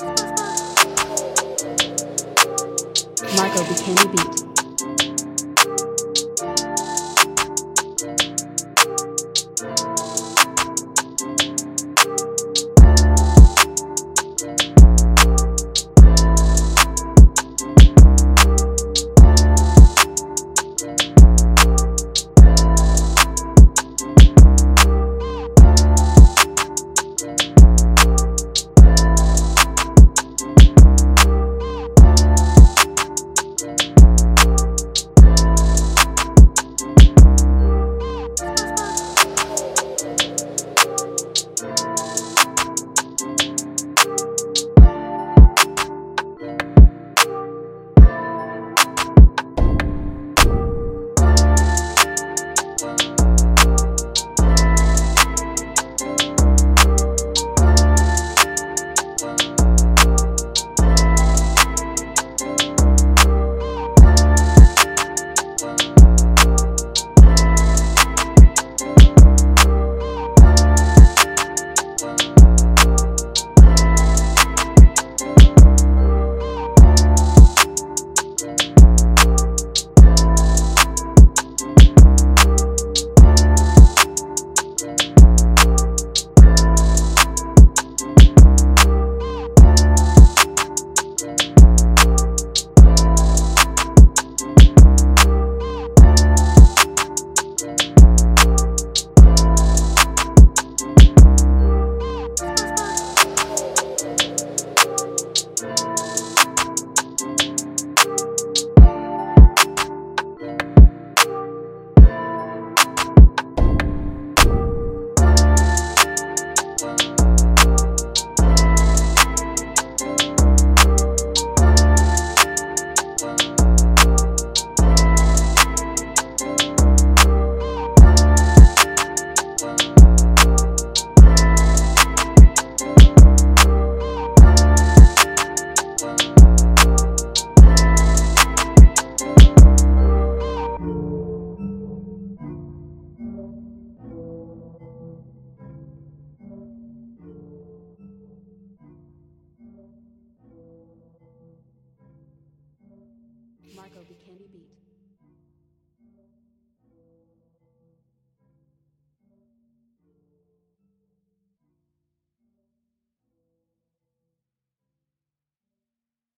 Marco a beat. Go B. Candy Beat.